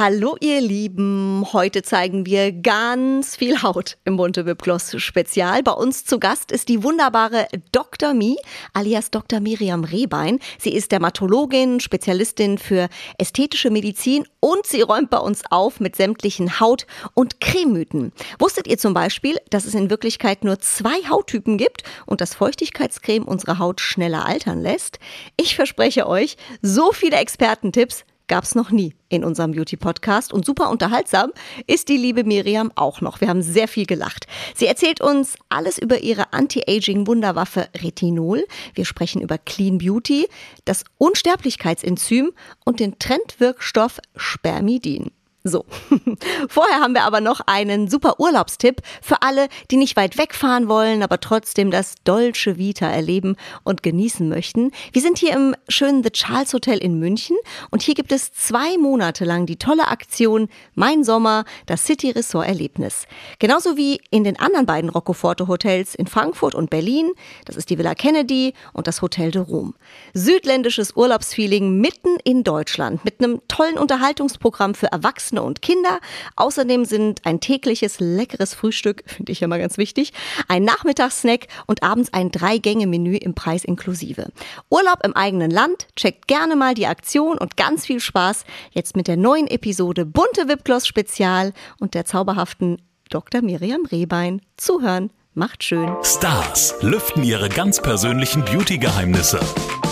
Hallo ihr Lieben, heute zeigen wir ganz viel Haut im Bunte Wipgloss Spezial. Bei uns zu Gast ist die wunderbare Dr. Mi, alias Dr. Miriam Rehbein. Sie ist Dermatologin, Spezialistin für ästhetische Medizin und sie räumt bei uns auf mit sämtlichen Haut- und Crememythen. Wusstet ihr zum Beispiel, dass es in Wirklichkeit nur zwei Hauttypen gibt und dass Feuchtigkeitscreme unsere Haut schneller altern lässt? Ich verspreche euch, so viele Expertentipps gab es noch nie in unserem Beauty-Podcast. Und super unterhaltsam ist die liebe Miriam auch noch. Wir haben sehr viel gelacht. Sie erzählt uns alles über ihre Anti-Aging-Wunderwaffe Retinol. Wir sprechen über Clean Beauty, das Unsterblichkeitsenzym und den Trendwirkstoff Spermidin. So, vorher haben wir aber noch einen super Urlaubstipp für alle, die nicht weit wegfahren wollen, aber trotzdem das Dolce Vita erleben und genießen möchten. Wir sind hier im schönen The Charles Hotel in München und hier gibt es zwei Monate lang die tolle Aktion Mein Sommer, das City Resort Erlebnis. Genauso wie in den anderen beiden Roccoforte Hotels in Frankfurt und Berlin. Das ist die Villa Kennedy und das Hotel de Rom. Südländisches Urlaubsfeeling mitten in Deutschland mit einem tollen Unterhaltungsprogramm für Erwachsene Erwachsene und Kinder. Außerdem sind ein tägliches leckeres Frühstück, finde ich ja mal ganz wichtig, ein Nachmittagssnack und abends ein Drei-Gänge-Menü im Preis inklusive. Urlaub im eigenen Land, checkt gerne mal die Aktion und ganz viel Spaß jetzt mit der neuen Episode Bunte Wipgloss Spezial und der zauberhaften Dr. Miriam Rehbein. Zuhören macht schön. Stars lüften ihre ganz persönlichen Beauty-Geheimnisse.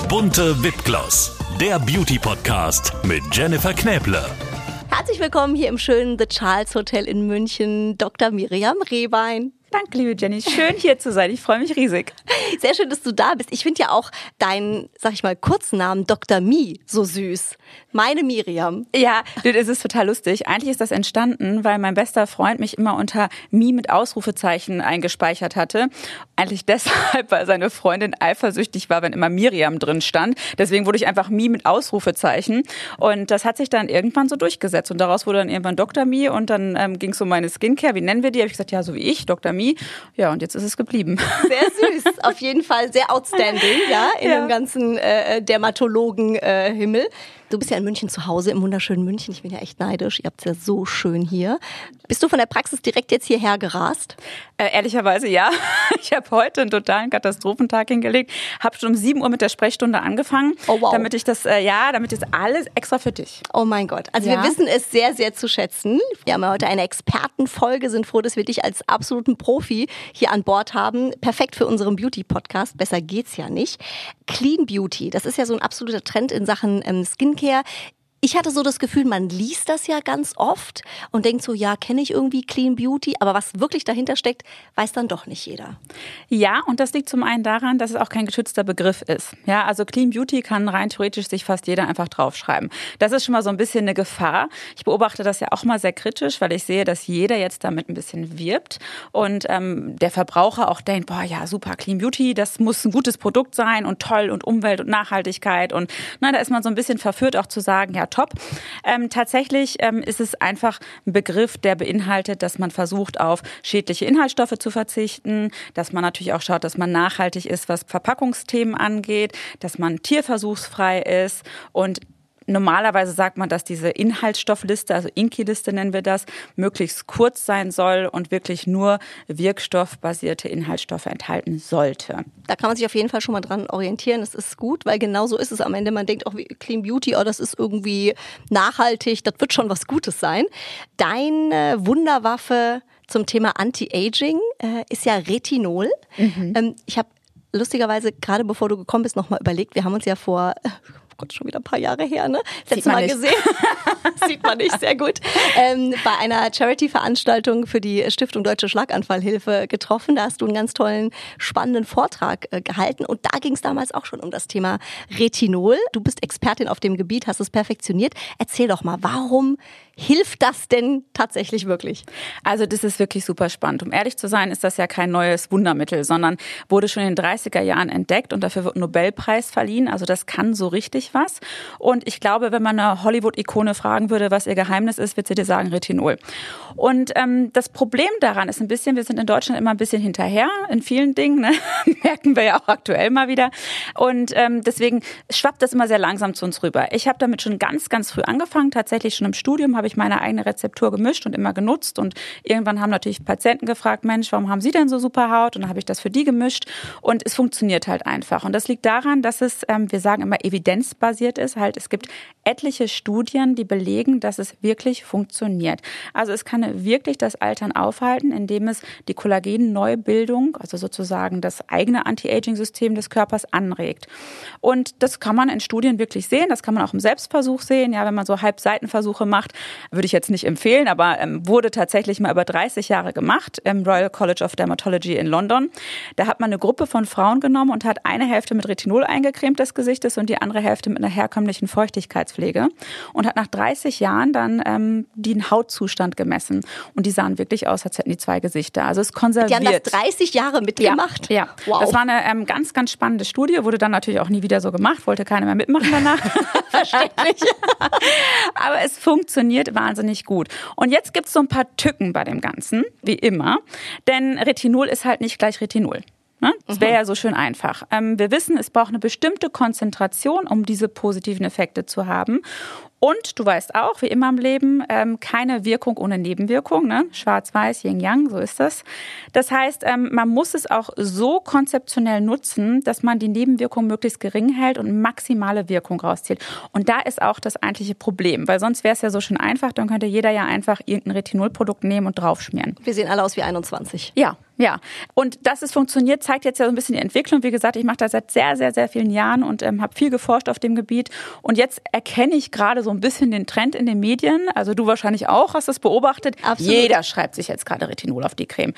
Bunte Wipgloss, der Beauty-Podcast mit Jennifer Knäble. Herzlich willkommen hier im schönen The Charles Hotel in München, Dr. Miriam Rehbein. Danke, liebe Jenny. Schön hier zu sein. Ich freue mich riesig. Sehr schön, dass du da bist. Ich finde ja auch deinen, sag ich mal, Kurznamen Dr. Mi so süß. Meine Miriam. Ja, das ist total lustig. Eigentlich ist das entstanden, weil mein bester Freund mich immer unter Mi mit Ausrufezeichen eingespeichert hatte. Eigentlich deshalb, weil seine Freundin eifersüchtig war, wenn immer Miriam drin stand. Deswegen wurde ich einfach Mi mit Ausrufezeichen. Und das hat sich dann irgendwann so durchgesetzt. Und daraus wurde dann irgendwann Dr. Mi. Und dann ähm, ging es um meine Skincare. Wie nennen wir die? Habe ich gesagt, ja, so wie ich, Dr. Mi. Ja, und jetzt ist es geblieben. Sehr süß. Auf jeden Fall sehr outstanding, ja, in ja. dem ganzen äh, Dermatologen-Himmel. Äh, Du bist ja in München zu Hause, im wunderschönen München. Ich bin ja echt neidisch. Ihr habt es ja so schön hier. Bist du von der Praxis direkt jetzt hierher gerast? Äh, ehrlicherweise ja. Ich habe heute einen totalen Katastrophentag hingelegt. Habe schon um 7 Uhr mit der Sprechstunde angefangen, oh, wow. damit ich das, äh, ja, damit ist alles extra für dich. Oh mein Gott. Also ja. wir wissen es sehr, sehr zu schätzen. Wir haben ja heute eine Expertenfolge, sind froh, dass wir dich als absoluten Profi hier an Bord haben. Perfekt für unseren Beauty-Podcast. Besser geht's ja nicht. Clean Beauty, das ist ja so ein absoluter Trend in Sachen ähm, Skin Skincare. Ich hatte so das Gefühl, man liest das ja ganz oft und denkt so, ja, kenne ich irgendwie Clean Beauty, aber was wirklich dahinter steckt, weiß dann doch nicht jeder. Ja, und das liegt zum einen daran, dass es auch kein geschützter Begriff ist. Ja, also Clean Beauty kann rein theoretisch sich fast jeder einfach draufschreiben. Das ist schon mal so ein bisschen eine Gefahr. Ich beobachte das ja auch mal sehr kritisch, weil ich sehe, dass jeder jetzt damit ein bisschen wirbt und ähm, der Verbraucher auch denkt, boah, ja, super, Clean Beauty, das muss ein gutes Produkt sein und toll und Umwelt und Nachhaltigkeit und na, da ist man so ein bisschen verführt auch zu sagen, ja, top. Ähm, tatsächlich ähm, ist es einfach ein Begriff, der beinhaltet, dass man versucht, auf schädliche Inhaltsstoffe zu verzichten, dass man natürlich auch schaut, dass man nachhaltig ist, was Verpackungsthemen angeht, dass man tierversuchsfrei ist und Normalerweise sagt man, dass diese Inhaltsstoffliste, also Inki-Liste nennen wir das, möglichst kurz sein soll und wirklich nur wirkstoffbasierte Inhaltsstoffe enthalten sollte. Da kann man sich auf jeden Fall schon mal dran orientieren. Das ist gut, weil genau so ist es am Ende. Man denkt auch, Clean Beauty, oh, das ist irgendwie nachhaltig, das wird schon was Gutes sein. Deine Wunderwaffe zum Thema Anti-Aging äh, ist ja Retinol. Mhm. Ähm, ich habe lustigerweise gerade bevor du gekommen bist noch mal überlegt. Wir haben uns ja vor äh, Gott, schon wieder ein paar Jahre her, ne? Letztes Mal nicht. gesehen. Sieht man nicht, sehr gut. Ähm, bei einer Charity-Veranstaltung für die Stiftung Deutsche Schlaganfallhilfe getroffen. Da hast du einen ganz tollen, spannenden Vortrag äh, gehalten. Und da ging es damals auch schon um das Thema Retinol. Du bist Expertin auf dem Gebiet, hast es perfektioniert. Erzähl doch mal, warum hilft das denn tatsächlich wirklich? Also das ist wirklich super spannend. Um ehrlich zu sein, ist das ja kein neues Wundermittel, sondern wurde schon in den 30er Jahren entdeckt und dafür wird ein Nobelpreis verliehen. Also das kann so richtig was. Und ich glaube, wenn man eine Hollywood-Ikone fragen würde, was ihr Geheimnis ist, wird sie dir sagen Retinol. Und ähm, das Problem daran ist ein bisschen, wir sind in Deutschland immer ein bisschen hinterher in vielen Dingen. Ne? Merken wir ja auch aktuell mal wieder. Und ähm, deswegen schwappt das immer sehr langsam zu uns rüber. Ich habe damit schon ganz, ganz früh angefangen. Tatsächlich schon im Studium habe ich meine eigene Rezeptur gemischt und immer genutzt. Und irgendwann haben natürlich Patienten gefragt, Mensch, warum haben Sie denn so super Haut? Und dann habe ich das für die gemischt. Und es funktioniert halt einfach. Und das liegt daran, dass es, ähm, wir sagen immer, evidenzbasiert ist. Halt, es gibt etliche Studien, die belegen, dass es wirklich funktioniert. Also es kann wirklich das Altern aufhalten, indem es die Kollagenneubildung, also sozusagen das eigene Anti-Aging-System des Körpers anregt. Und das kann man in Studien wirklich sehen. Das kann man auch im Selbstversuch sehen. Ja, wenn man so Halbseitenversuche macht, würde ich jetzt nicht empfehlen, aber ähm, wurde tatsächlich mal über 30 Jahre gemacht im Royal College of Dermatology in London. Da hat man eine Gruppe von Frauen genommen und hat eine Hälfte mit Retinol eingecremt des Gesichtes und die andere Hälfte mit einer herkömmlichen Feuchtigkeitspflege und hat nach 30 Jahren dann ähm, den Hautzustand gemessen. Und die sahen wirklich aus, als hätten die zwei Gesichter. Also es konserviert. Die haben das 30 Jahre mitgemacht? Ja, ja. Wow. das war eine ähm, ganz, ganz spannende Studie, wurde dann natürlich auch nie wieder so gemacht, wollte keiner mehr mitmachen danach. Verständlich. Aber es funktioniert wahnsinnig gut. Und jetzt gibt es so ein paar Tücken bei dem Ganzen, wie immer. Denn Retinol ist halt nicht gleich Retinol. Ne? Das wäre ja so schön einfach. Ähm, wir wissen, es braucht eine bestimmte Konzentration, um diese positiven Effekte zu haben. Und du weißt auch, wie immer im Leben, ähm, keine Wirkung ohne Nebenwirkung. Ne? Schwarz-Weiß, Yin-Yang, so ist das. Das heißt, ähm, man muss es auch so konzeptionell nutzen, dass man die Nebenwirkung möglichst gering hält und maximale Wirkung rauszieht. Und da ist auch das eigentliche Problem, weil sonst wäre es ja so schön einfach, dann könnte jeder ja einfach irgendein Retinolprodukt nehmen und draufschmieren. Wir sehen alle aus wie 21. Ja, ja, und dass es funktioniert, zeigt jetzt ja so ein bisschen die Entwicklung. Wie gesagt, ich mache das seit sehr, sehr, sehr vielen Jahren und ähm, habe viel geforscht auf dem Gebiet. Und jetzt erkenne ich gerade so ein bisschen den Trend in den Medien. Also du wahrscheinlich auch hast es beobachtet. Absolut. Jeder schreibt sich jetzt gerade Retinol auf die Creme.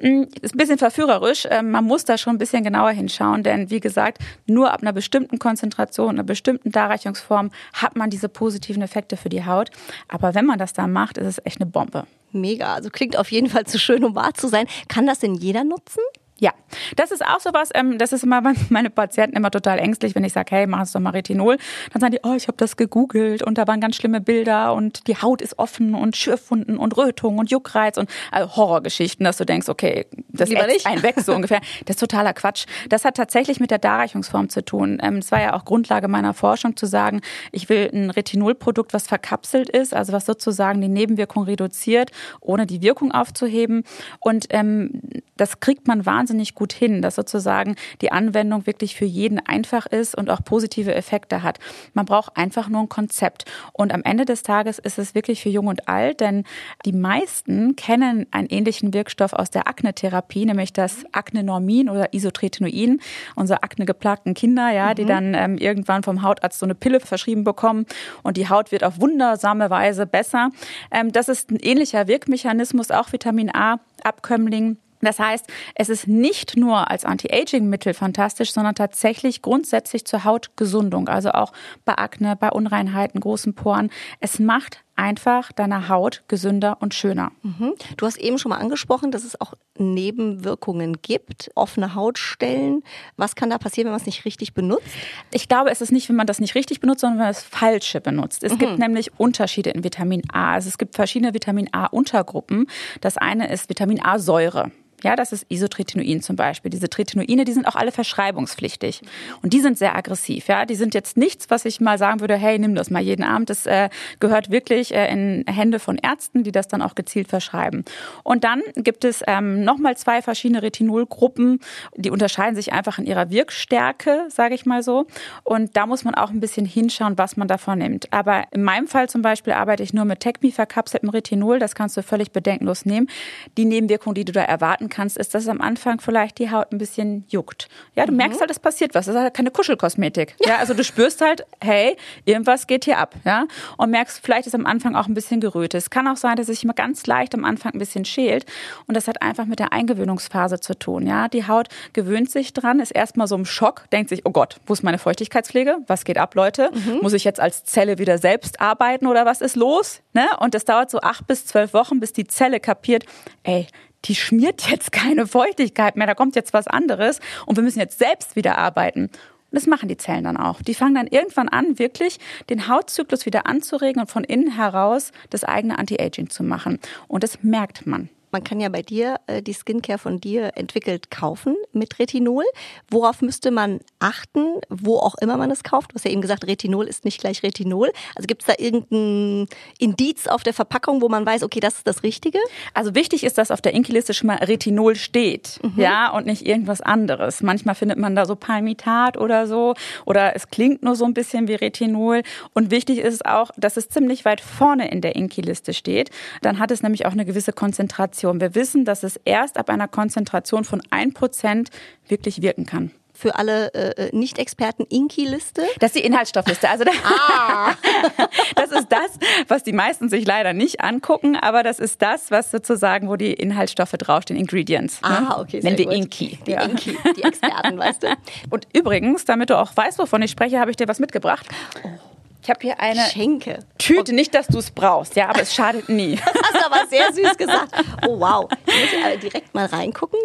Hm, ist ein bisschen verführerisch. Ähm, man muss da schon ein bisschen genauer hinschauen, denn wie gesagt, nur ab einer bestimmten Konzentration, einer bestimmten Darreichungsform hat man diese positiven Effekte für die Haut. Aber wenn man das da macht, ist es echt eine Bombe. Mega. Also klingt auf jeden Fall zu schön, um wahr zu sein. Kann das denn jeder nutzen? Ja, das ist auch sowas, ähm, das ist immer meine Patienten immer total ängstlich, wenn ich sage, hey, mach es doch mal Retinol. Dann sagen die, oh, ich habe das gegoogelt und da waren ganz schlimme Bilder und die Haut ist offen und Schürfwunden und Rötung und Juckreiz und also Horrorgeschichten, dass du denkst, okay, das ist ein weg so ungefähr. Das ist totaler Quatsch. Das hat tatsächlich mit der Darreichungsform zu tun. Ähm, es war ja auch Grundlage meiner Forschung zu sagen, ich will ein Retinolprodukt, was verkapselt ist, also was sozusagen die Nebenwirkung reduziert, ohne die Wirkung aufzuheben. Und ähm, das kriegt man wahnsinnig wahnsinnig gut hin, dass sozusagen die Anwendung wirklich für jeden einfach ist und auch positive Effekte hat. Man braucht einfach nur ein Konzept. Und am Ende des Tages ist es wirklich für jung und alt, denn die meisten kennen einen ähnlichen Wirkstoff aus der Akne-Therapie, nämlich das Aknenormin oder Isotretinoin, unsere aknegeplagten Kinder, ja, die mhm. dann ähm, irgendwann vom Hautarzt so eine Pille verschrieben bekommen und die Haut wird auf wundersame Weise besser. Ähm, das ist ein ähnlicher Wirkmechanismus, auch Vitamin A, Abkömmling. Das heißt, es ist nicht nur als Anti-Aging-Mittel fantastisch, sondern tatsächlich grundsätzlich zur Hautgesundung, also auch bei Akne, bei Unreinheiten, großen Poren. Es macht einfach deine Haut gesünder und schöner. Mhm. Du hast eben schon mal angesprochen, dass es auch Nebenwirkungen gibt, offene Hautstellen. Was kann da passieren, wenn man es nicht richtig benutzt? Ich glaube, es ist nicht, wenn man das nicht richtig benutzt, sondern wenn man es falsche benutzt. Es mhm. gibt nämlich Unterschiede in Vitamin A. Also es gibt verschiedene Vitamin A-Untergruppen. Das eine ist Vitamin A-Säure. Ja, das ist Isotretinoin zum Beispiel. Diese Tretinoine, die sind auch alle verschreibungspflichtig. Und die sind sehr aggressiv. Ja, die sind jetzt nichts, was ich mal sagen würde, hey, nimm das mal jeden Abend. Das äh, gehört wirklich äh, in Hände von Ärzten, die das dann auch gezielt verschreiben. Und dann gibt es ähm, nochmal zwei verschiedene Retinolgruppen. Die unterscheiden sich einfach in ihrer Wirkstärke, sage ich mal so. Und da muss man auch ein bisschen hinschauen, was man davon nimmt. Aber in meinem Fall zum Beispiel arbeite ich nur mit Tecmi verkapseltem Retinol. Das kannst du völlig bedenkenlos nehmen. Die Nebenwirkung, die du da erwarten kannst, ist, dass am Anfang vielleicht die Haut ein bisschen juckt. Ja, du mhm. merkst halt, es passiert was. Das ist halt keine Kuschelkosmetik. Ja. ja. also du spürst halt, hey, irgendwas geht hier ab. Ja, und merkst, vielleicht ist am Anfang auch ein bisschen gerötet. Es kann auch sein, dass es sich mal ganz leicht am Anfang ein bisschen schält. Und das hat einfach mit der Eingewöhnungsphase zu tun. Ja, die Haut gewöhnt sich dran, ist erstmal so im Schock, denkt sich, oh Gott, wo ist meine Feuchtigkeitspflege? Was geht ab, Leute? Mhm. Muss ich jetzt als Zelle wieder selbst arbeiten oder was ist los? Ne? Und das dauert so acht bis zwölf Wochen, bis die Zelle kapiert, ey, die schmiert jetzt keine Feuchtigkeit mehr, da kommt jetzt was anderes und wir müssen jetzt selbst wieder arbeiten. Und das machen die Zellen dann auch. Die fangen dann irgendwann an, wirklich den Hautzyklus wieder anzuregen und von innen heraus das eigene Anti-Aging zu machen. Und das merkt man. Man kann ja bei dir äh, die Skincare von dir entwickelt kaufen mit Retinol. Worauf müsste man achten, wo auch immer man es kauft? Du hast ja eben gesagt, Retinol ist nicht gleich Retinol. Also gibt es da irgendein Indiz auf der Verpackung, wo man weiß, okay, das ist das Richtige? Also wichtig ist, dass auf der Inkey-Liste schon mal Retinol steht, mhm. ja, und nicht irgendwas anderes. Manchmal findet man da so Palmitat oder so, oder es klingt nur so ein bisschen wie Retinol. Und wichtig ist auch, dass es ziemlich weit vorne in der Inkey-Liste steht. Dann hat es nämlich auch eine gewisse Konzentration. Konzentration. Wir wissen, dass es erst ab einer Konzentration von 1% wirklich wirken kann für alle äh, äh, Nicht-Experten Inki-Liste? Das ist die Inhaltsstoffliste. Also ah. das ist das, was die meisten sich leider nicht angucken, aber das ist das, was sozusagen, wo die Inhaltsstoffe draufstehen, Ingredients. Ne? Ah, okay. Nennen wir gut. Inki. Die ja. Inki, die Experten, weißt du? Und übrigens, damit du auch weißt, wovon ich spreche, habe ich dir was mitgebracht. Oh. Ich habe hier eine Schenke. Tüte, nicht, dass du es brauchst, ja, aber es schadet nie. Das hast du aber sehr süß gesagt. Oh wow, ich muss direkt mal reingucken.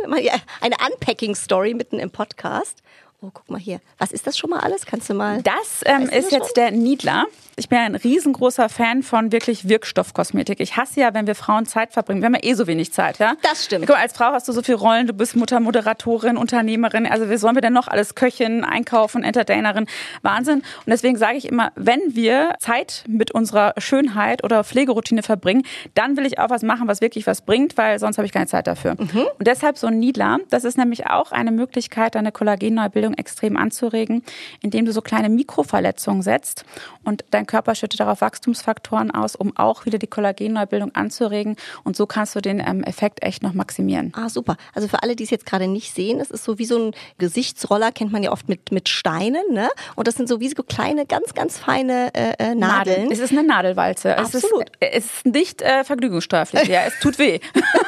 Eine Unpacking-Story mitten im Podcast. Oh, guck mal hier. Was ist das schon mal alles? Kannst du mal. Das ähm, ist das jetzt schon? der Niedler. Ich bin ja ein riesengroßer Fan von wirklich Wirkstoffkosmetik. Ich hasse ja, wenn wir Frauen Zeit verbringen. Wir haben ja eh so wenig Zeit, ja? Das stimmt. Guck, als Frau hast du so viel Rollen. Du bist Mutter, Moderatorin, Unternehmerin. Also, wie sollen wir denn noch alles Köchin, Einkaufen, Entertainerin? Wahnsinn. Und deswegen sage ich immer, wenn wir Zeit mit unserer Schönheit oder Pflegeroutine verbringen, dann will ich auch was machen, was wirklich was bringt, weil sonst habe ich keine Zeit dafür. Mhm. Und deshalb so ein Niedler. Das ist nämlich auch eine Möglichkeit, deine Kollagenneubildung extrem anzuregen, indem du so kleine Mikroverletzungen setzt und dein dein Körper schüttet darauf Wachstumsfaktoren aus, um auch wieder die Kollagenneubildung anzuregen. Und so kannst du den ähm, Effekt echt noch maximieren. Ah, super. Also für alle, die es jetzt gerade nicht sehen, es ist so wie so ein Gesichtsroller, kennt man ja oft mit, mit Steinen. Ne? Und das sind so wie so kleine, ganz, ganz feine äh, äh Nadeln. Nadeln. Es ist eine Nadelwalze. Absolut. Es ist, es ist nicht äh, vergnügungssteuerpflichtig. ja, es tut weh.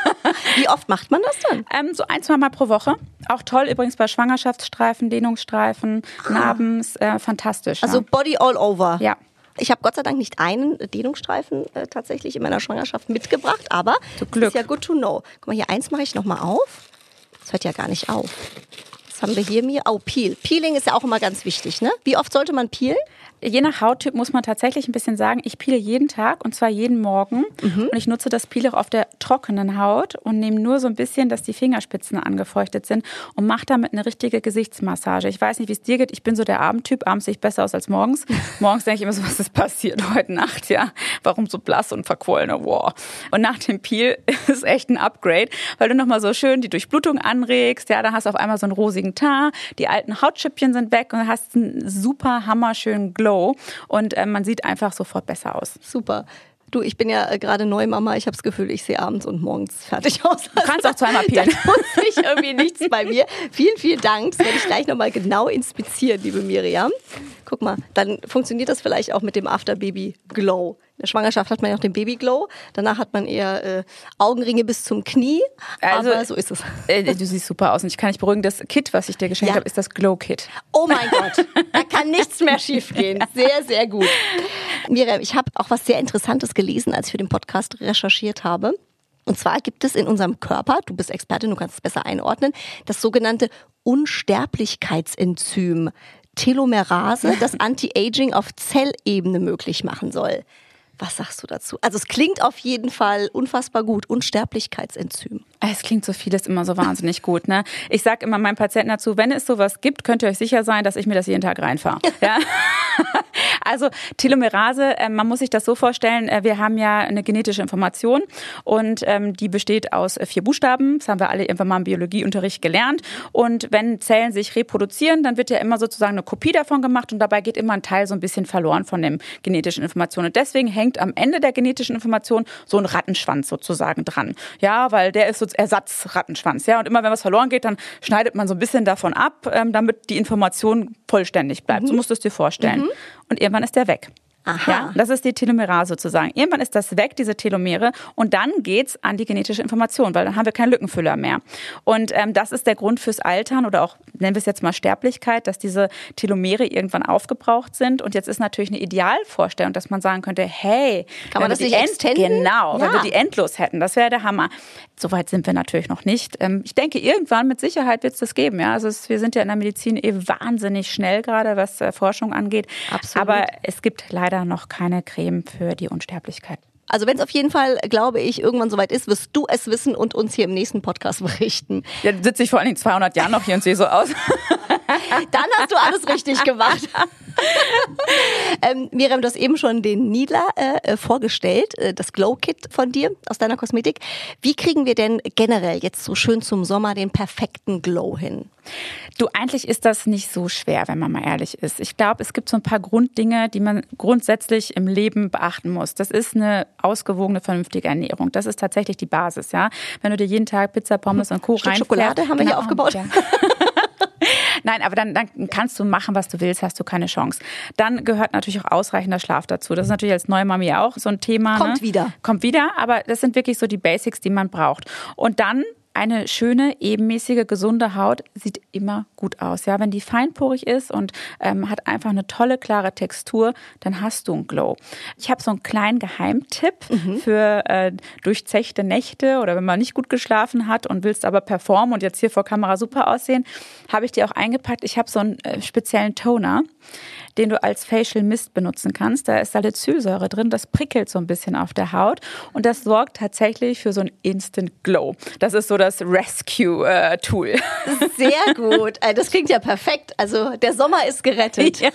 wie oft macht man das dann? Ähm, so ein, zwei Mal pro Woche. Auch toll übrigens bei Schwangerschaftsstreifen, Dehnungsstreifen, ah. Narbens. Äh, fantastisch. Also ja. Body all over. Ja. Ich habe Gott sei Dank nicht einen Dehnungsstreifen äh, tatsächlich in meiner Schwangerschaft mitgebracht, aber das ist ja good to know. Guck mal, hier eins mache ich nochmal auf. Das hört ja gar nicht auf. Was haben wir hier mir? Oh, Peel. Peeling ist ja auch immer ganz wichtig, ne? Wie oft sollte man peelen? Je nach Hauttyp muss man tatsächlich ein bisschen sagen, ich peele jeden Tag und zwar jeden Morgen. Mhm. Und ich nutze das Peel auch auf der trockenen Haut und nehme nur so ein bisschen, dass die Fingerspitzen angefeuchtet sind und mache damit eine richtige Gesichtsmassage. Ich weiß nicht, wie es dir geht. Ich bin so der Abendtyp. Abends sehe ich besser aus als morgens. morgens denke ich immer so, was ist passiert heute Nacht? Ja, warum so blass und verquollen? Wow. Und nach dem Peel ist echt ein Upgrade, weil du nochmal so schön die Durchblutung anregst. Ja, dann hast du auf einmal so einen rosigen Teint. Die alten Hautschüppchen sind weg und hast einen super hammerschönen Glow und äh, man sieht einfach sofort besser aus. Super. Du, ich bin ja äh, gerade Neumama. Ich habe das Gefühl, ich sehe abends und morgens fertig aus. Du kannst auch zweimal peelen. Da tut sich irgendwie nichts bei mir. Vielen, vielen Dank. Das werde ich gleich nochmal genau inspizieren, liebe Miriam. Guck mal, dann funktioniert das vielleicht auch mit dem After Baby Glow. In der Schwangerschaft hat man ja noch den Babyglow. Danach hat man eher äh, Augenringe bis zum Knie. Also, aber so ist es. Äh, du siehst super aus. Und ich kann dich beruhigen, das Kit, was ich dir geschenkt ja. habe, ist das Glow-Kit. Oh mein Gott, da kann nichts mehr schiefgehen. Sehr, sehr gut. Miriam, ich habe auch was sehr Interessantes gelesen, als ich für den Podcast recherchiert habe. Und zwar gibt es in unserem Körper, du bist Expertin, du kannst es besser einordnen, das sogenannte Unsterblichkeitsenzym Telomerase, das Anti-Aging auf Zellebene möglich machen soll. Was sagst du dazu? Also es klingt auf jeden Fall unfassbar gut. Unsterblichkeitsenzym. Es klingt so vieles immer so wahnsinnig gut. Ne? Ich sage immer meinen Patienten dazu, wenn es sowas gibt, könnt ihr euch sicher sein, dass ich mir das jeden Tag reinfahre. ja? Also Telomerase, äh, man muss sich das so vorstellen, äh, wir haben ja eine genetische Information und ähm, die besteht aus äh, vier Buchstaben. Das haben wir alle irgendwann mal im Biologieunterricht gelernt. Und wenn Zellen sich reproduzieren, dann wird ja immer sozusagen eine Kopie davon gemacht und dabei geht immer ein Teil so ein bisschen verloren von dem genetischen Information. Und deswegen hängt am Ende der genetischen Information so ein Rattenschwanz sozusagen dran. Ja, weil der ist so Ersatzrattenschwanz. Ja, und immer wenn was verloren geht, dann schneidet man so ein bisschen davon ab, ähm, damit die Information vollständig bleibt. Mhm. So musst du es dir vorstellen. Mhm. Und irgendwann ist der weg. Aha. Ja, das ist die Telomerase sozusagen. Irgendwann ist das weg, diese Telomere, und dann geht's an die genetische Information, weil dann haben wir keinen Lückenfüller mehr. Und ähm, das ist der Grund fürs Altern oder auch, nennen wir es jetzt mal Sterblichkeit, dass diese Telomere irgendwann aufgebraucht sind. Und jetzt ist natürlich eine Idealvorstellung, dass man sagen könnte, hey, kann man das nicht extenden? Genau, ja. wenn wir die endlos hätten, das wäre der Hammer. Soweit sind wir natürlich noch nicht. Ähm, ich denke, irgendwann mit Sicherheit wird es das geben. Ja, also es, wir sind ja in der Medizin eh wahnsinnig schnell gerade, was äh, Forschung angeht. Absolut. Aber es gibt leider leider noch keine Creme für die Unsterblichkeit. Also wenn es auf jeden Fall, glaube ich, irgendwann soweit ist, wirst du es wissen und uns hier im nächsten Podcast berichten. Ja, sitze ich vor allen Dingen 200 Jahren noch hier und sehe so aus. Dann hast du alles richtig gemacht. ähm, Miriam, du hast eben schon den Nidler äh, vorgestellt, äh, das Glow Kit von dir aus deiner Kosmetik. Wie kriegen wir denn generell jetzt so schön zum Sommer den perfekten Glow hin? Du, eigentlich ist das nicht so schwer, wenn man mal ehrlich ist. Ich glaube, es gibt so ein paar Grunddinge, die man grundsätzlich im Leben beachten muss. Das ist eine ausgewogene, vernünftige Ernährung. Das ist tatsächlich die Basis, ja. Wenn du dir jeden Tag Pizza, Pommes und Co. rein Schokolade haben wir genau, hier aufgebaut. Ja. Nein, aber dann, dann kannst du machen, was du willst, hast du keine Chance. Dann gehört natürlich auch ausreichender Schlaf dazu. Das ist natürlich als neue Mami auch so ein Thema. Kommt ne? wieder. Kommt wieder, aber das sind wirklich so die Basics, die man braucht. Und dann eine schöne, ebenmäßige, gesunde Haut sieht immer gut aus. Ja, wenn die feinporig ist und ähm, hat einfach eine tolle, klare Textur, dann hast du einen Glow. Ich habe so einen kleinen Geheimtipp mhm. für äh, durchzechte Nächte oder wenn man nicht gut geschlafen hat und willst aber performen und jetzt hier vor Kamera super aussehen, habe ich dir auch eingepackt. Ich habe so einen äh, speziellen Toner den du als Facial Mist benutzen kannst. Da ist Salicylsäure drin, das prickelt so ein bisschen auf der Haut und das sorgt tatsächlich für so ein Instant Glow. Das ist so das Rescue-Tool. Äh, Sehr gut. Äh, das klingt ja perfekt. Also der Sommer ist gerettet. Ja.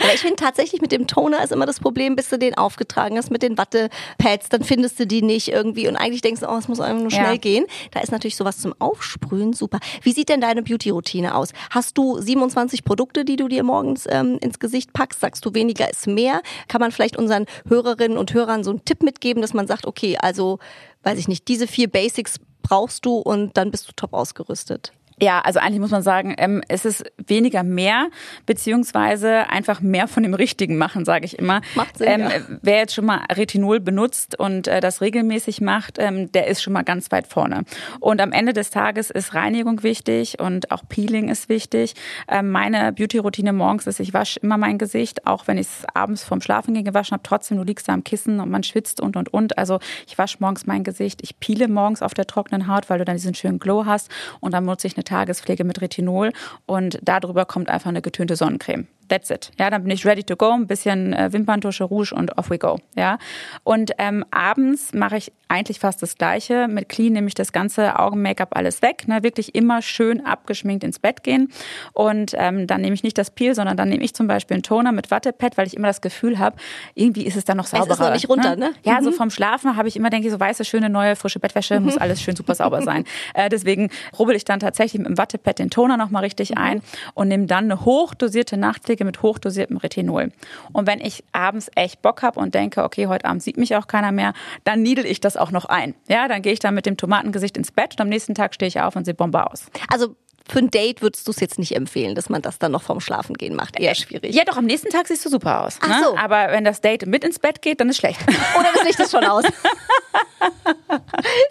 Aber ich finde tatsächlich mit dem Toner ist immer das Problem, bis du den aufgetragen hast mit den Wattepads, dann findest du die nicht irgendwie und eigentlich denkst du, oh, es muss einfach nur schnell ja. gehen. Da ist natürlich sowas zum Aufsprühen super. Wie sieht denn deine Beauty-Routine aus? Hast du 27 Produkte, die du dir morgens ähm, ins Gesicht Gesicht packst, sagst du, weniger ist mehr. Kann man vielleicht unseren Hörerinnen und Hörern so einen Tipp mitgeben, dass man sagt, okay, also, weiß ich nicht, diese vier Basics brauchst du und dann bist du top ausgerüstet? Ja, also eigentlich muss man sagen, ähm, es ist weniger mehr, beziehungsweise einfach mehr von dem Richtigen machen, sage ich immer. Macht Sinn, ähm, ja. Wer jetzt schon mal Retinol benutzt und äh, das regelmäßig macht, ähm, der ist schon mal ganz weit vorne. Und am Ende des Tages ist Reinigung wichtig und auch Peeling ist wichtig. Ähm, meine Beauty-Routine morgens ist, ich wasche immer mein Gesicht, auch wenn ich es abends vorm Schlafen gehen gewaschen habe. Trotzdem, du liegst da am Kissen und man schwitzt und, und, und. Also ich wasche morgens mein Gesicht, ich peele morgens auf der trockenen Haut, weil du dann diesen schönen Glow hast und dann nutze ich eine Tagespflege mit Retinol und darüber kommt einfach eine getönte Sonnencreme. That's it. Ja, dann bin ich ready to go, ein bisschen äh, Wimperntusche, Rouge und off we go. Ja, und ähm, abends mache ich eigentlich fast das Gleiche. Mit Clean nehme ich das ganze Augen-Make-up alles weg. Ne? Wirklich immer schön abgeschminkt ins Bett gehen. Und ähm, dann nehme ich nicht das Peel, sondern dann nehme ich zum Beispiel einen Toner mit Wattepad, weil ich immer das Gefühl habe, irgendwie ist es dann noch sauberer. Es ist noch nicht runter, ne? ne? Ja, mhm. so vom Schlafen habe ich immer, denke ich, so weiße, schöne, neue, frische Bettwäsche, mhm. muss alles schön super sauber sein. äh, deswegen rubbel ich dann tatsächlich mit dem Wattepad den Toner nochmal richtig mhm. ein und nehme dann eine hochdosierte Nachtpflege mit hochdosiertem Retinol. Und wenn ich abends echt Bock habe und denke, okay, heute Abend sieht mich auch keiner mehr, dann niedel ich das auch noch ein. Ja, dann gehe ich dann mit dem Tomatengesicht ins Bett und am nächsten Tag stehe ich auf und sehe Bombe aus. Also für ein Date würdest du es jetzt nicht empfehlen, dass man das dann noch vorm Schlafengehen macht. Eher schwierig. Ja, doch, am nächsten Tag siehst du super aus. Ach ne? so. Aber wenn das Date mit ins Bett geht, dann ist schlecht. Oder das Licht ist schon aus.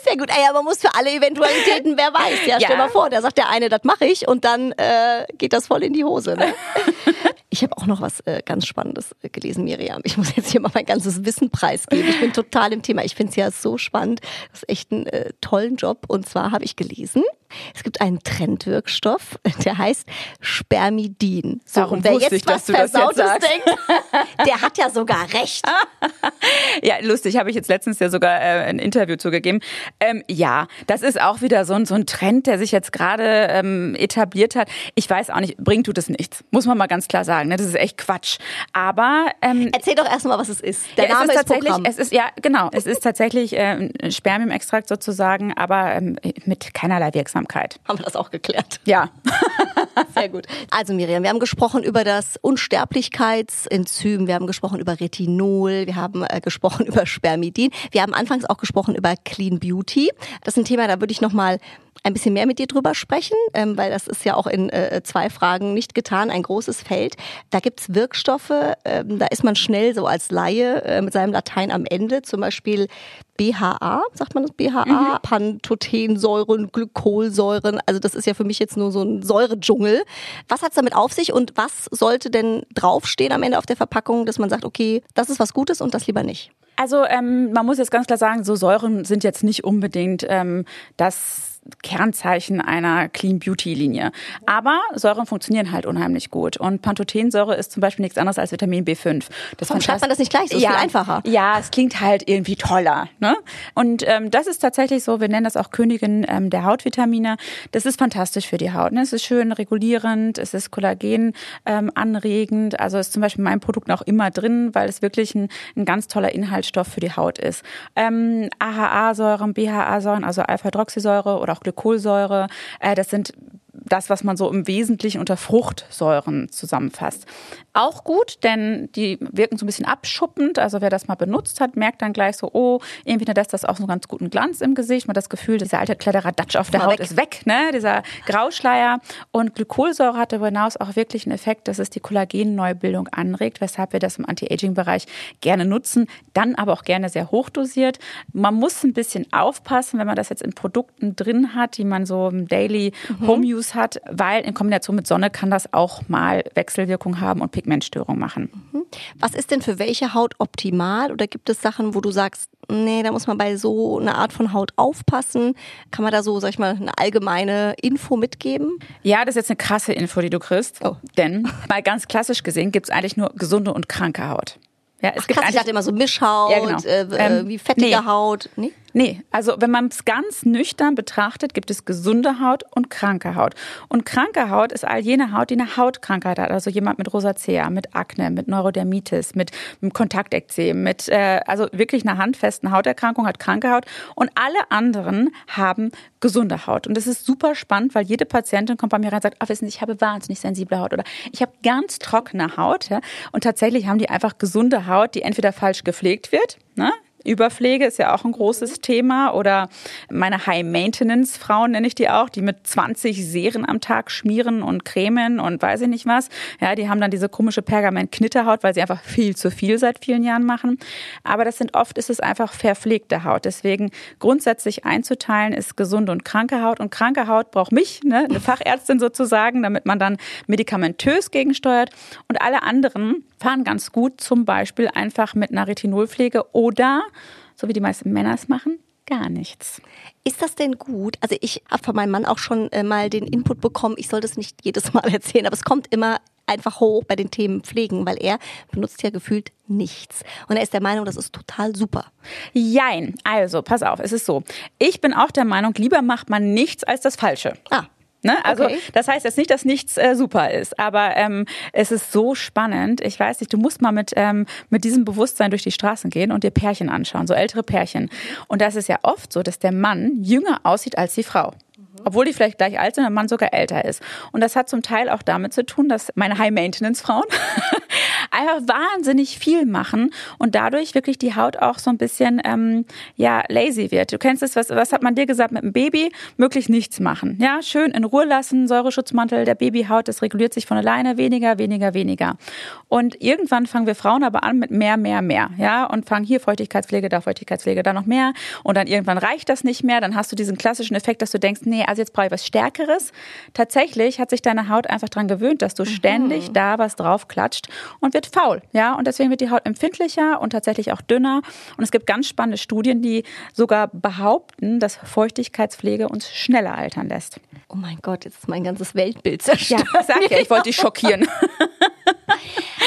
Sehr gut. Ey, aber man muss für alle Eventualitäten, wer weiß. Ja, stell ja. mal vor, da sagt der eine, das mache ich und dann äh, geht das voll in die Hose. Ne? Ich habe auch noch was äh, ganz Spannendes äh, gelesen, Miriam. Ich muss jetzt hier mal mein ganzes Wissen preisgeben. Ich bin total im Thema. Ich finde es ja so spannend. Das ist echt ein äh, tollen Job. Und zwar habe ich gelesen, es gibt einen Trendwirkstoff, der heißt Spermidin. So, Warum und wer jetzt ich, was Versautes denkt, der hat ja sogar recht. ja, lustig, habe ich jetzt letztens ja sogar äh, ein Interview zugegeben. Ähm, ja, das ist auch wieder so ein, so ein Trend, der sich jetzt gerade ähm, etabliert hat. Ich weiß auch nicht, bringt tut es nichts. Muss man mal ganz klar sagen. Ne? Das ist echt Quatsch. Aber ähm, erzähl doch erstmal, was es ist. Der ja, Name es ist, ist tatsächlich, Programm. es ist ja genau, es ist tatsächlich äh, Spermiumextrakt sozusagen, aber ähm, mit keinerlei Wirksamkeit. Haben wir das auch geklärt? Ja. Sehr gut. Also Miriam, wir haben gesprochen über das Unsterblichkeitsenzym, wir haben gesprochen über Retinol, wir haben äh, gesprochen über Spermidin, wir haben anfangs auch gesprochen über Clean Beauty. Das ist ein Thema, da würde ich noch mal ein bisschen mehr mit dir drüber sprechen, ähm, weil das ist ja auch in äh, zwei Fragen nicht getan, ein großes Feld. Da gibt's Wirkstoffe, ähm, da ist man schnell so als Laie äh, mit seinem Latein am Ende, zum Beispiel BHA, sagt man das BHA, mhm. Pantothensäuren, Glykolsäuren. Also das ist ja für mich jetzt nur so ein Säuredschungel. Was hat's damit auf sich und was sollte denn draufstehen am Ende auf der Verpackung, dass man sagt, okay, das ist was Gutes und das lieber nicht? Also ähm, man muss jetzt ganz klar sagen, so Säuren sind jetzt nicht unbedingt ähm, das Kernzeichen einer Clean Beauty Linie. Aber Säuren funktionieren halt unheimlich gut. Und Pantothensäure ist zum Beispiel nichts anderes als Vitamin B5. Das Warum schreibt man das nicht gleich? So ja, viel einfacher. Ja, es klingt halt irgendwie toller. Ne? Und ähm, das ist tatsächlich so, wir nennen das auch Königin ähm, der Hautvitamine. Das ist fantastisch für die Haut. Ne? Es ist schön regulierend, es ist Kollagen ähm, anregend. Also ist zum Beispiel mein Produkt auch immer drin, weil es wirklich ein, ein ganz toller Inhaltsstoff für die Haut ist. Ähm, AHA-Säuren, BHA-Säuren, also Alpha-Hydroxysäure oder auch Glykolsäure, äh, das sind das, was man so im Wesentlichen unter Fruchtsäuren zusammenfasst. Auch gut, denn die wirken so ein bisschen abschuppend. Also wer das mal benutzt hat, merkt dann gleich so, oh, irgendwie lässt das auch so einen ganz guten Glanz im Gesicht. Man hat das Gefühl, dieser alte Kledderadatsch auf der mal Haut weg. ist weg, ne? dieser Grauschleier. Und Glykolsäure hat darüber hinaus auch wirklich einen Effekt, dass es die Kollagenneubildung anregt, weshalb wir das im Anti-Aging-Bereich gerne nutzen, dann aber auch gerne sehr hochdosiert. Man muss ein bisschen aufpassen, wenn man das jetzt in Produkten drin hat, die man so im Daily mhm. Home Use hat, weil in Kombination mit Sonne kann das auch mal Wechselwirkung haben und Pigmentstörung machen. Mhm. Was ist denn für welche Haut optimal oder gibt es Sachen, wo du sagst, nee, da muss man bei so einer Art von Haut aufpassen? Kann man da so, sag ich mal, eine allgemeine Info mitgeben? Ja, das ist jetzt eine krasse Info, die du kriegst. Oh. Denn mal ganz klassisch gesehen gibt es eigentlich nur gesunde und kranke Haut. Ja, es Ach, gibt krass, ich hatte immer so Mischhaut, ja, genau. äh, ähm, wie fettige nee. Haut. Nee? Nee, also wenn man es ganz nüchtern betrachtet, gibt es gesunde Haut und kranke Haut. Und kranke Haut ist all jene Haut, die eine Hautkrankheit hat. Also jemand mit Rosacea, mit Akne, mit Neurodermitis, mit, mit Kontaktekzem, mit äh, also wirklich einer handfesten Hauterkrankung hat kranke Haut. Und alle anderen haben gesunde Haut. Und das ist super spannend, weil jede Patientin kommt bei mir rein und sagt, ach, wissen Sie, ich habe wahnsinnig sensible Haut oder ich habe ganz trockene Haut. Ja? Und tatsächlich haben die einfach gesunde Haut, die entweder falsch gepflegt wird, ne? Überpflege ist ja auch ein großes Thema. Oder meine High-Maintenance-Frauen nenne ich die auch, die mit 20 Serien am Tag schmieren und cremen und weiß ich nicht was. Ja, die haben dann diese komische Pergament-Knitterhaut, weil sie einfach viel zu viel seit vielen Jahren machen. Aber das sind oft ist es einfach verpflegte Haut. Deswegen grundsätzlich einzuteilen ist gesunde und kranke Haut. Und kranke Haut braucht mich, ne, eine Fachärztin sozusagen, damit man dann medikamentös gegensteuert. Und alle anderen fahren ganz gut, zum Beispiel einfach mit einer Retinolpflege oder, so wie die meisten Männer es machen, gar nichts. Ist das denn gut? Also ich habe von meinem Mann auch schon äh, mal den Input bekommen, ich soll das nicht jedes Mal erzählen, aber es kommt immer einfach hoch bei den Themen Pflegen, weil er benutzt ja gefühlt nichts. Und er ist der Meinung, das ist total super. Jein. Also, pass auf, es ist so. Ich bin auch der Meinung, lieber macht man nichts als das Falsche. Ah. Ne? Also okay. das heißt jetzt nicht, dass nichts äh, super ist, aber ähm, es ist so spannend. Ich weiß nicht, du musst mal mit, ähm, mit diesem Bewusstsein durch die Straßen gehen und dir Pärchen anschauen, so ältere Pärchen. Und das ist ja oft so, dass der Mann jünger aussieht als die Frau obwohl die vielleicht gleich alt sind, der Mann sogar älter ist. Und das hat zum Teil auch damit zu tun, dass meine High-Maintenance-Frauen einfach wahnsinnig viel machen und dadurch wirklich die Haut auch so ein bisschen ähm, ja lazy wird. Du kennst es, was, was hat man dir gesagt mit dem Baby? Möglichst nichts machen. Ja, schön in Ruhe lassen, Säureschutzmantel der Babyhaut, das reguliert sich von alleine, weniger, weniger, weniger. Und irgendwann fangen wir Frauen aber an mit mehr, mehr, mehr. Ja, und fangen hier Feuchtigkeitspflege, da Feuchtigkeitspflege, da noch mehr. Und dann irgendwann reicht das nicht mehr. Dann hast du diesen klassischen Effekt, dass du denkst, nee, also jetzt brauche ich was Stärkeres. Tatsächlich hat sich deine Haut einfach daran gewöhnt, dass du mhm. ständig da was drauf klatscht und wird faul. Ja, und deswegen wird die Haut empfindlicher und tatsächlich auch dünner. Und es gibt ganz spannende Studien, die sogar behaupten, dass Feuchtigkeitspflege uns schneller altern lässt. Oh mein Gott, jetzt ist mein ganzes Weltbild zerstört. Ja, sag ja, ich wollte dich schockieren.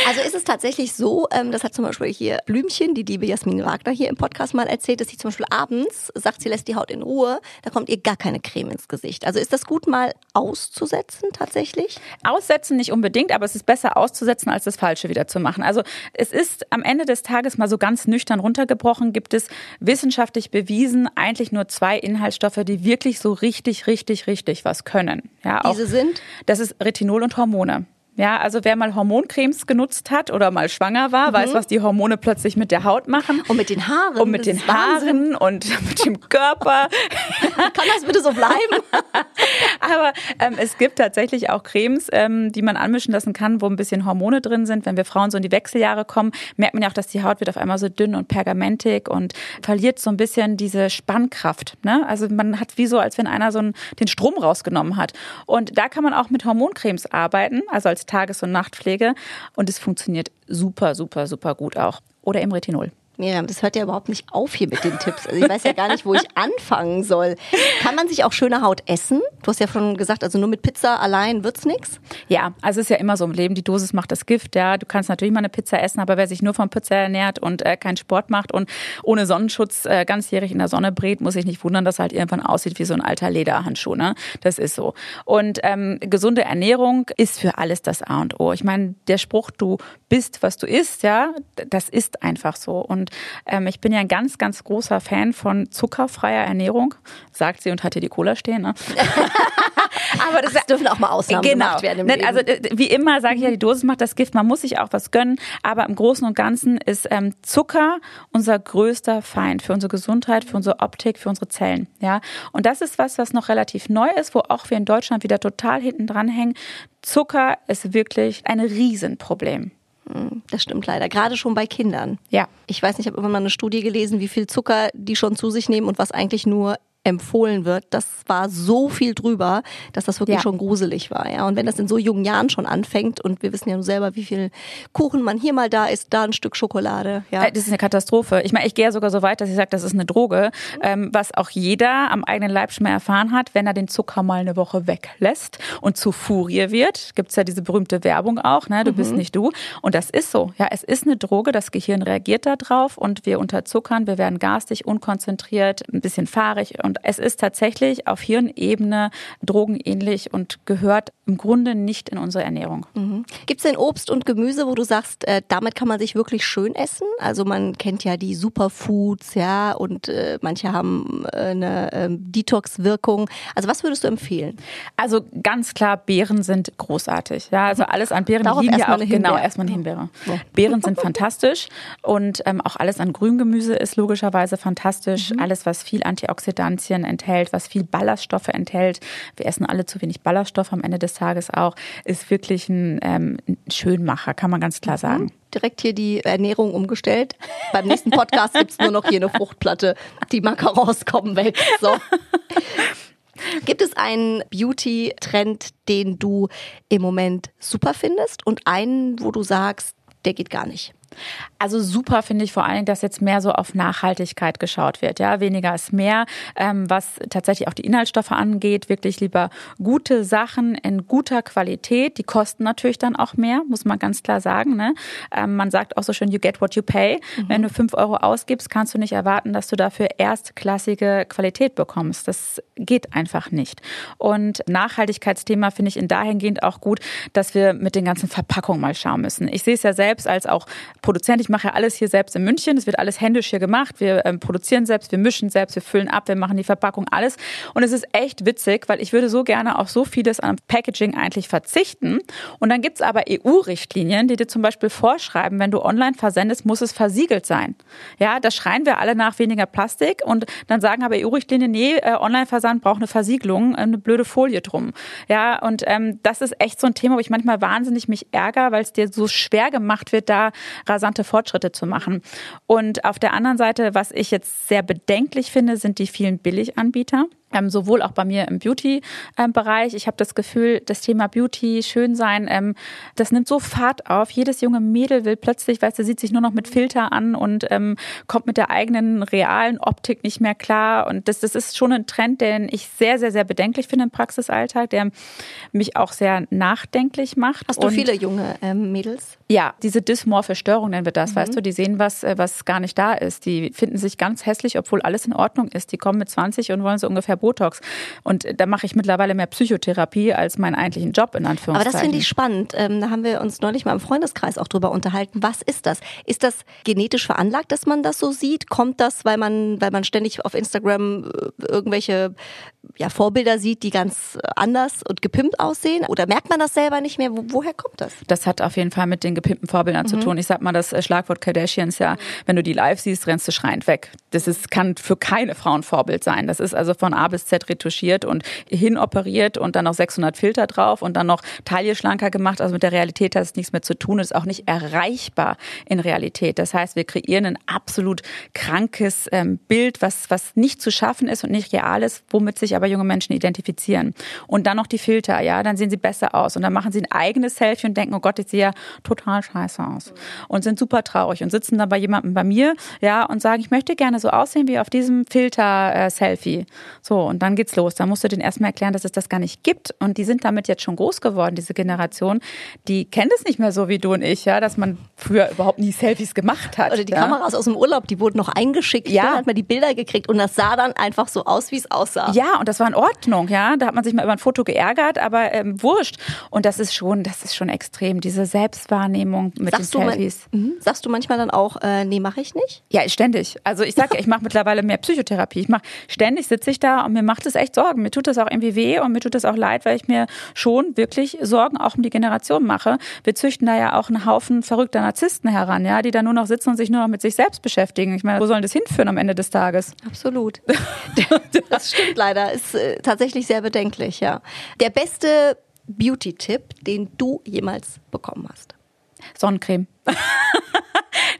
Also ist es tatsächlich so, ähm, das hat zum Beispiel hier Blümchen, die liebe Jasmin Wagner hier im Podcast mal erzählt, dass sie zum Beispiel abends sagt, sie lässt die Haut in Ruhe, da kommt ihr gar keine Creme ins Gesicht. Also ist das gut mal auszusetzen tatsächlich? Aussetzen nicht unbedingt, aber es ist besser auszusetzen, als das Falsche wieder zu machen. Also es ist am Ende des Tages mal so ganz nüchtern runtergebrochen, gibt es wissenschaftlich bewiesen eigentlich nur zwei Inhaltsstoffe, die wirklich so richtig, richtig, richtig was können. Ja, Diese auch, sind? Das ist Retinol und Hormone. Ja, also wer mal Hormoncremes genutzt hat oder mal schwanger war, mhm. weiß, was die Hormone plötzlich mit der Haut machen. Und mit den Haaren. Und mit den Haaren und mit dem Körper. Kann das bitte so bleiben? Aber ähm, es gibt tatsächlich auch Cremes, ähm, die man anmischen lassen kann, wo ein bisschen Hormone drin sind. Wenn wir Frauen so in die Wechseljahre kommen, merkt man ja auch, dass die Haut wird auf einmal so dünn und pergamentig und verliert so ein bisschen diese Spannkraft. Ne? Also man hat wie so, als wenn einer so einen, den Strom rausgenommen hat. Und da kann man auch mit Hormoncremes arbeiten, also als Tages- und Nachtpflege. Und es funktioniert super, super, super gut auch. Oder im Retinol. Miriam, das hört ja überhaupt nicht auf hier mit den Tipps. Also ich weiß ja gar nicht, wo ich anfangen soll. Kann man sich auch schöne Haut essen? Du hast ja schon gesagt, also nur mit Pizza allein wird's nichts. Ja, also es ist ja immer so im Leben, die Dosis macht das Gift. Ja, du kannst natürlich mal eine Pizza essen, aber wer sich nur von Pizza ernährt und äh, keinen Sport macht und ohne Sonnenschutz äh, ganzjährig in der Sonne brät, muss sich nicht wundern, dass halt irgendwann aussieht wie so ein alter Lederhandschuh. Ne? Das ist so. Und ähm, gesunde Ernährung ist für alles das A und O. Ich meine, der Spruch, du bist, was du isst, ja, das ist einfach so. Und ähm, ich bin ja ein ganz, ganz großer Fan von zuckerfreier Ernährung, sagt sie und hat hier die Cola stehen. Ne? Aber das Ach, dürfen auch mal Ausnahmen genau. gemacht werden. Im also wie immer sage ich ja, die Dosis macht das Gift. Man muss sich auch was gönnen. Aber im Großen und Ganzen ist ähm, Zucker unser größter Feind für unsere Gesundheit, für unsere Optik, für unsere Zellen. Ja, und das ist was, was noch relativ neu ist, wo auch wir in Deutschland wieder total hinten dran hängen. Zucker ist wirklich ein Riesenproblem. Hm, das stimmt leider, gerade schon bei Kindern. Ja. Ich weiß nicht, ich habe irgendwann mal eine Studie gelesen, wie viel Zucker die schon zu sich nehmen und was eigentlich nur empfohlen wird, das war so viel drüber, dass das wirklich ja. schon gruselig war. Ja, und wenn das in so jungen Jahren schon anfängt und wir wissen ja nur selber, wie viel Kuchen man hier mal da isst, da ein Stück Schokolade. Ja, äh, das ist eine Katastrophe. Ich meine, ich gehe ja sogar so weit, dass ich sage, das ist eine Droge, ähm, was auch jeder am eigenen Leib schon mal erfahren hat, wenn er den Zucker mal eine Woche weglässt und zu Furie wird. Gibt's ja diese berühmte Werbung auch, ne? Du mhm. bist nicht du. Und das ist so. Ja, es ist eine Droge. Das Gehirn reagiert da drauf und wir unterzuckern, wir werden garstig, unkonzentriert, ein bisschen fahrig und es ist tatsächlich auf Hirnebene drogenähnlich und gehört im Grunde nicht in unsere Ernährung. Mhm. Gibt es denn Obst und Gemüse, wo du sagst, äh, damit kann man sich wirklich schön essen? Also man kennt ja die Superfoods, ja, und äh, manche haben äh, eine ähm, Detox-Wirkung. Also was würdest du empfehlen? Also ganz klar, Beeren sind großartig. Ja, also alles an Beeren Darauf liegen ja auch genau erstmal eine Himbeere. Ja. Beeren sind fantastisch und ähm, auch alles an Grüngemüse ist logischerweise fantastisch. Mhm. Alles, was viel Antioxidantien enthält, was viel Ballaststoffe enthält. Wir essen alle zu wenig Ballaststoffe am Ende des Tages auch, ist wirklich ein, ähm, ein Schönmacher, kann man ganz klar sagen. Mhm. Direkt hier die Ernährung umgestellt. Beim nächsten Podcast gibt es nur noch hier eine Fruchtplatte. Die Macarons kommen weg. So. Gibt es einen Beauty-Trend, den du im Moment super findest und einen, wo du sagst, der geht gar nicht? Also super finde ich vor allen Dingen, dass jetzt mehr so auf Nachhaltigkeit geschaut wird. Ja, weniger ist mehr, ähm, was tatsächlich auch die Inhaltsstoffe angeht. Wirklich lieber gute Sachen in guter Qualität. Die kosten natürlich dann auch mehr, muss man ganz klar sagen. Ne? Ähm, man sagt auch so schön, you get what you pay. Mhm. Wenn du fünf Euro ausgibst, kannst du nicht erwarten, dass du dafür erstklassige Qualität bekommst. Das geht einfach nicht. Und Nachhaltigkeitsthema finde ich in dahingehend auch gut, dass wir mit den ganzen Verpackungen mal schauen müssen. Ich sehe es ja selbst als auch Produzent, ich mache ja alles hier selbst in München. Es wird alles händisch hier gemacht. Wir ähm, produzieren selbst, wir mischen selbst, wir füllen ab, wir machen die Verpackung, alles. Und es ist echt witzig, weil ich würde so gerne auf so vieles an Packaging eigentlich verzichten. Und dann gibt es aber EU-Richtlinien, die dir zum Beispiel vorschreiben, wenn du online versendest, muss es versiegelt sein. Ja, da schreien wir alle nach weniger Plastik und dann sagen aber EU-Richtlinien, nee, äh, Online-Versand braucht eine Versiegelung, äh, eine blöde Folie drum. Ja, und ähm, das ist echt so ein Thema, wo ich manchmal wahnsinnig mich ärgere, weil es dir so schwer gemacht wird, da rasante Fortschritte zu machen. Und auf der anderen Seite, was ich jetzt sehr bedenklich finde, sind die vielen Billiganbieter ähm, sowohl auch bei mir im Beauty-Bereich. ich habe das Gefühl, das Thema Beauty, Schönsein, ähm, das nimmt so Fahrt auf. Jedes junge Mädel will plötzlich, weißt du, sieht sich nur noch mit Filter an und ähm, kommt mit der eigenen realen Optik nicht mehr klar. Und das, das ist schon ein Trend, den ich sehr, sehr, sehr bedenklich finde im Praxisalltag, der mich auch sehr nachdenklich macht. Hast du und viele junge ähm, Mädels? Ja, diese dysmorphe Störung nennen wir das, mhm. weißt du, die sehen was, äh, was gar nicht da ist. Die finden sich ganz hässlich, obwohl alles in Ordnung ist. Die kommen mit 20 und wollen so ungefähr Botox. Und da mache ich mittlerweile mehr Psychotherapie als meinen eigentlichen Job in Anführungszeichen. Aber das finde ich spannend. Ähm, da haben wir uns neulich mal im Freundeskreis auch drüber unterhalten. Was ist das? Ist das genetisch veranlagt, dass man das so sieht? Kommt das, weil man, weil man ständig auf Instagram äh, irgendwelche ja, Vorbilder sieht, die ganz anders und gepimpt aussehen? Oder merkt man das selber nicht mehr? Wo, woher kommt das? Das hat auf jeden Fall mit den gepimpten Vorbildern mhm. zu tun. Ich sag mal, das äh, Schlagwort Kardashians ja, wenn du die live siehst, rennst du schreiend weg. Das ist, kann für keine Frau ein Vorbild sein. Das ist also von A A bis Z retuschiert und hinoperiert und dann noch 600 Filter drauf und dann noch Taille schlanker gemacht. Also mit der Realität hat es nichts mehr zu tun. Ist auch nicht erreichbar in Realität. Das heißt, wir kreieren ein absolut krankes ähm, Bild, was, was nicht zu schaffen ist und nicht real ist, womit sich aber junge Menschen identifizieren. Und dann noch die Filter, ja, dann sehen sie besser aus und dann machen sie ein eigenes Selfie und denken, oh Gott, ich sehe ja total scheiße aus und sind super traurig und sitzen dann bei jemandem bei mir, ja, und sagen, ich möchte gerne so aussehen wie auf diesem Filter-Selfie. Äh, so, und dann geht's los. Da musst du denen erstmal erklären, dass es das gar nicht gibt. Und die sind damit jetzt schon groß geworden, diese Generation. Die kennt es nicht mehr so wie du und ich, ja, dass man früher überhaupt nie Selfies gemacht hat. Oder die ja? Kameras aus dem Urlaub, die wurden noch eingeschickt. Ja. Dann hat man die Bilder gekriegt und das sah dann einfach so aus, wie es aussah. Ja, und das war in Ordnung, ja. Da hat man sich mal über ein Foto geärgert, aber ähm, wurscht. Und das ist schon, das ist schon extrem, diese Selbstwahrnehmung mit sagst den Selfies. Du, mhm. sagst du manchmal dann auch, äh, nee, mache ich nicht? Ja, ständig. Also ich sage, ich mache mittlerweile mehr Psychotherapie. Ich mache ständig sitze ich da und mir macht es echt Sorgen. Mir tut das auch irgendwie weh und mir tut das auch leid, weil ich mir schon wirklich Sorgen auch um die Generation mache. Wir züchten da ja auch einen Haufen verrückter Narzissten heran, ja, die da nur noch sitzen und sich nur noch mit sich selbst beschäftigen. Ich meine, wo sollen das hinführen am Ende des Tages? Absolut. das stimmt leider. Ist äh, tatsächlich sehr bedenklich, ja. Der beste Beauty-Tipp, den du jemals bekommen hast? Sonnencreme.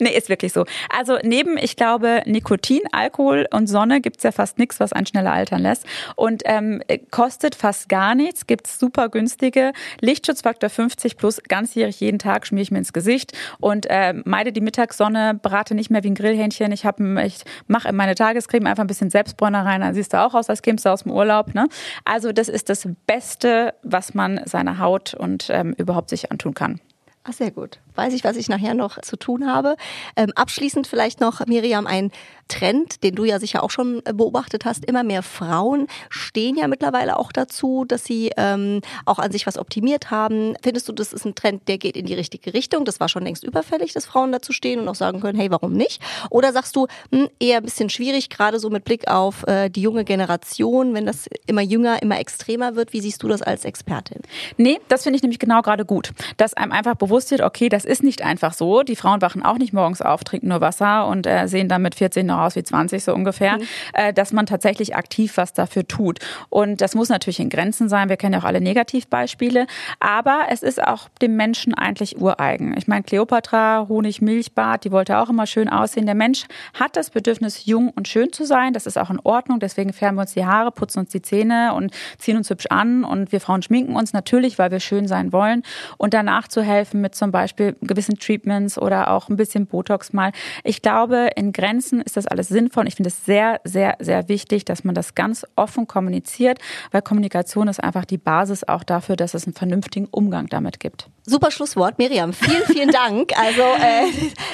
nee, ist wirklich so. Also neben, ich glaube, Nikotin, Alkohol und Sonne gibt's ja fast nichts, was einen schneller altern lässt. Und ähm, kostet fast gar nichts, gibt's super günstige. Lichtschutzfaktor 50 plus, ganzjährig jeden Tag schmier ich mir ins Gesicht und äh, meide die Mittagssonne, brate nicht mehr wie ein Grillhähnchen. Ich, ich mache in meine Tagescreme einfach ein bisschen Selbstbräuner rein, dann siehst du auch aus, als kämst du aus dem Urlaub. Ne? Also das ist das Beste, was man seiner Haut und ähm, überhaupt sich antun kann. Ach, sehr gut. Weiß ich, was ich nachher noch zu tun habe. Ähm, abschließend vielleicht noch, Miriam, ein Trend, den du ja sicher auch schon äh, beobachtet hast. Immer mehr Frauen stehen ja mittlerweile auch dazu, dass sie ähm, auch an sich was optimiert haben. Findest du, das ist ein Trend, der geht in die richtige Richtung? Das war schon längst überfällig, dass Frauen dazu stehen und auch sagen können, hey, warum nicht? Oder sagst du, hm, eher ein bisschen schwierig, gerade so mit Blick auf äh, die junge Generation, wenn das immer jünger, immer extremer wird? Wie siehst du das als Expertin? Nee, das finde ich nämlich genau gerade gut, dass einem einfach bewusst wird, okay, das ist nicht einfach so. Die Frauen wachen auch nicht morgens auf, trinken nur Wasser und äh, sehen dann mit 14 noch aus wie 20 so ungefähr, mhm. äh, dass man tatsächlich aktiv was dafür tut. Und das muss natürlich in Grenzen sein. Wir kennen ja auch alle Negativbeispiele, aber es ist auch dem Menschen eigentlich ureigen. Ich meine, Kleopatra, Honig, Milchbad, die wollte auch immer schön aussehen. Der Mensch hat das Bedürfnis, jung und schön zu sein. Das ist auch in Ordnung. Deswegen färben wir uns die Haare, putzen uns die Zähne und ziehen uns hübsch an. Und wir Frauen schminken uns natürlich, weil wir schön sein wollen. Und danach zu helfen mit zum Beispiel gewissen Treatments oder auch ein bisschen Botox mal. Ich glaube, in Grenzen ist das alles sinnvoll. Und ich finde es sehr, sehr, sehr wichtig, dass man das ganz offen kommuniziert, weil Kommunikation ist einfach die Basis auch dafür, dass es einen vernünftigen Umgang damit gibt. Super Schlusswort, Miriam. Vielen, vielen Dank. Also äh,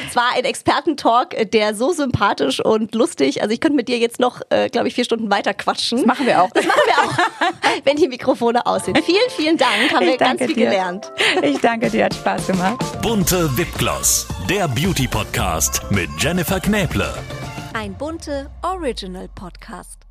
es war ein Expertentalk, der so sympathisch und lustig. Also ich könnte mit dir jetzt noch, äh, glaube ich, vier Stunden weiter quatschen. Das machen wir auch. Das machen wir auch, wenn die Mikrofone aus sind. Vielen, vielen Dank. Haben ich wir ganz viel dir. gelernt. Ich danke dir, hat Spaß gemacht. Bunte Wipgloss, der Beauty Podcast mit Jennifer Knäble. Ein bunte Original Podcast.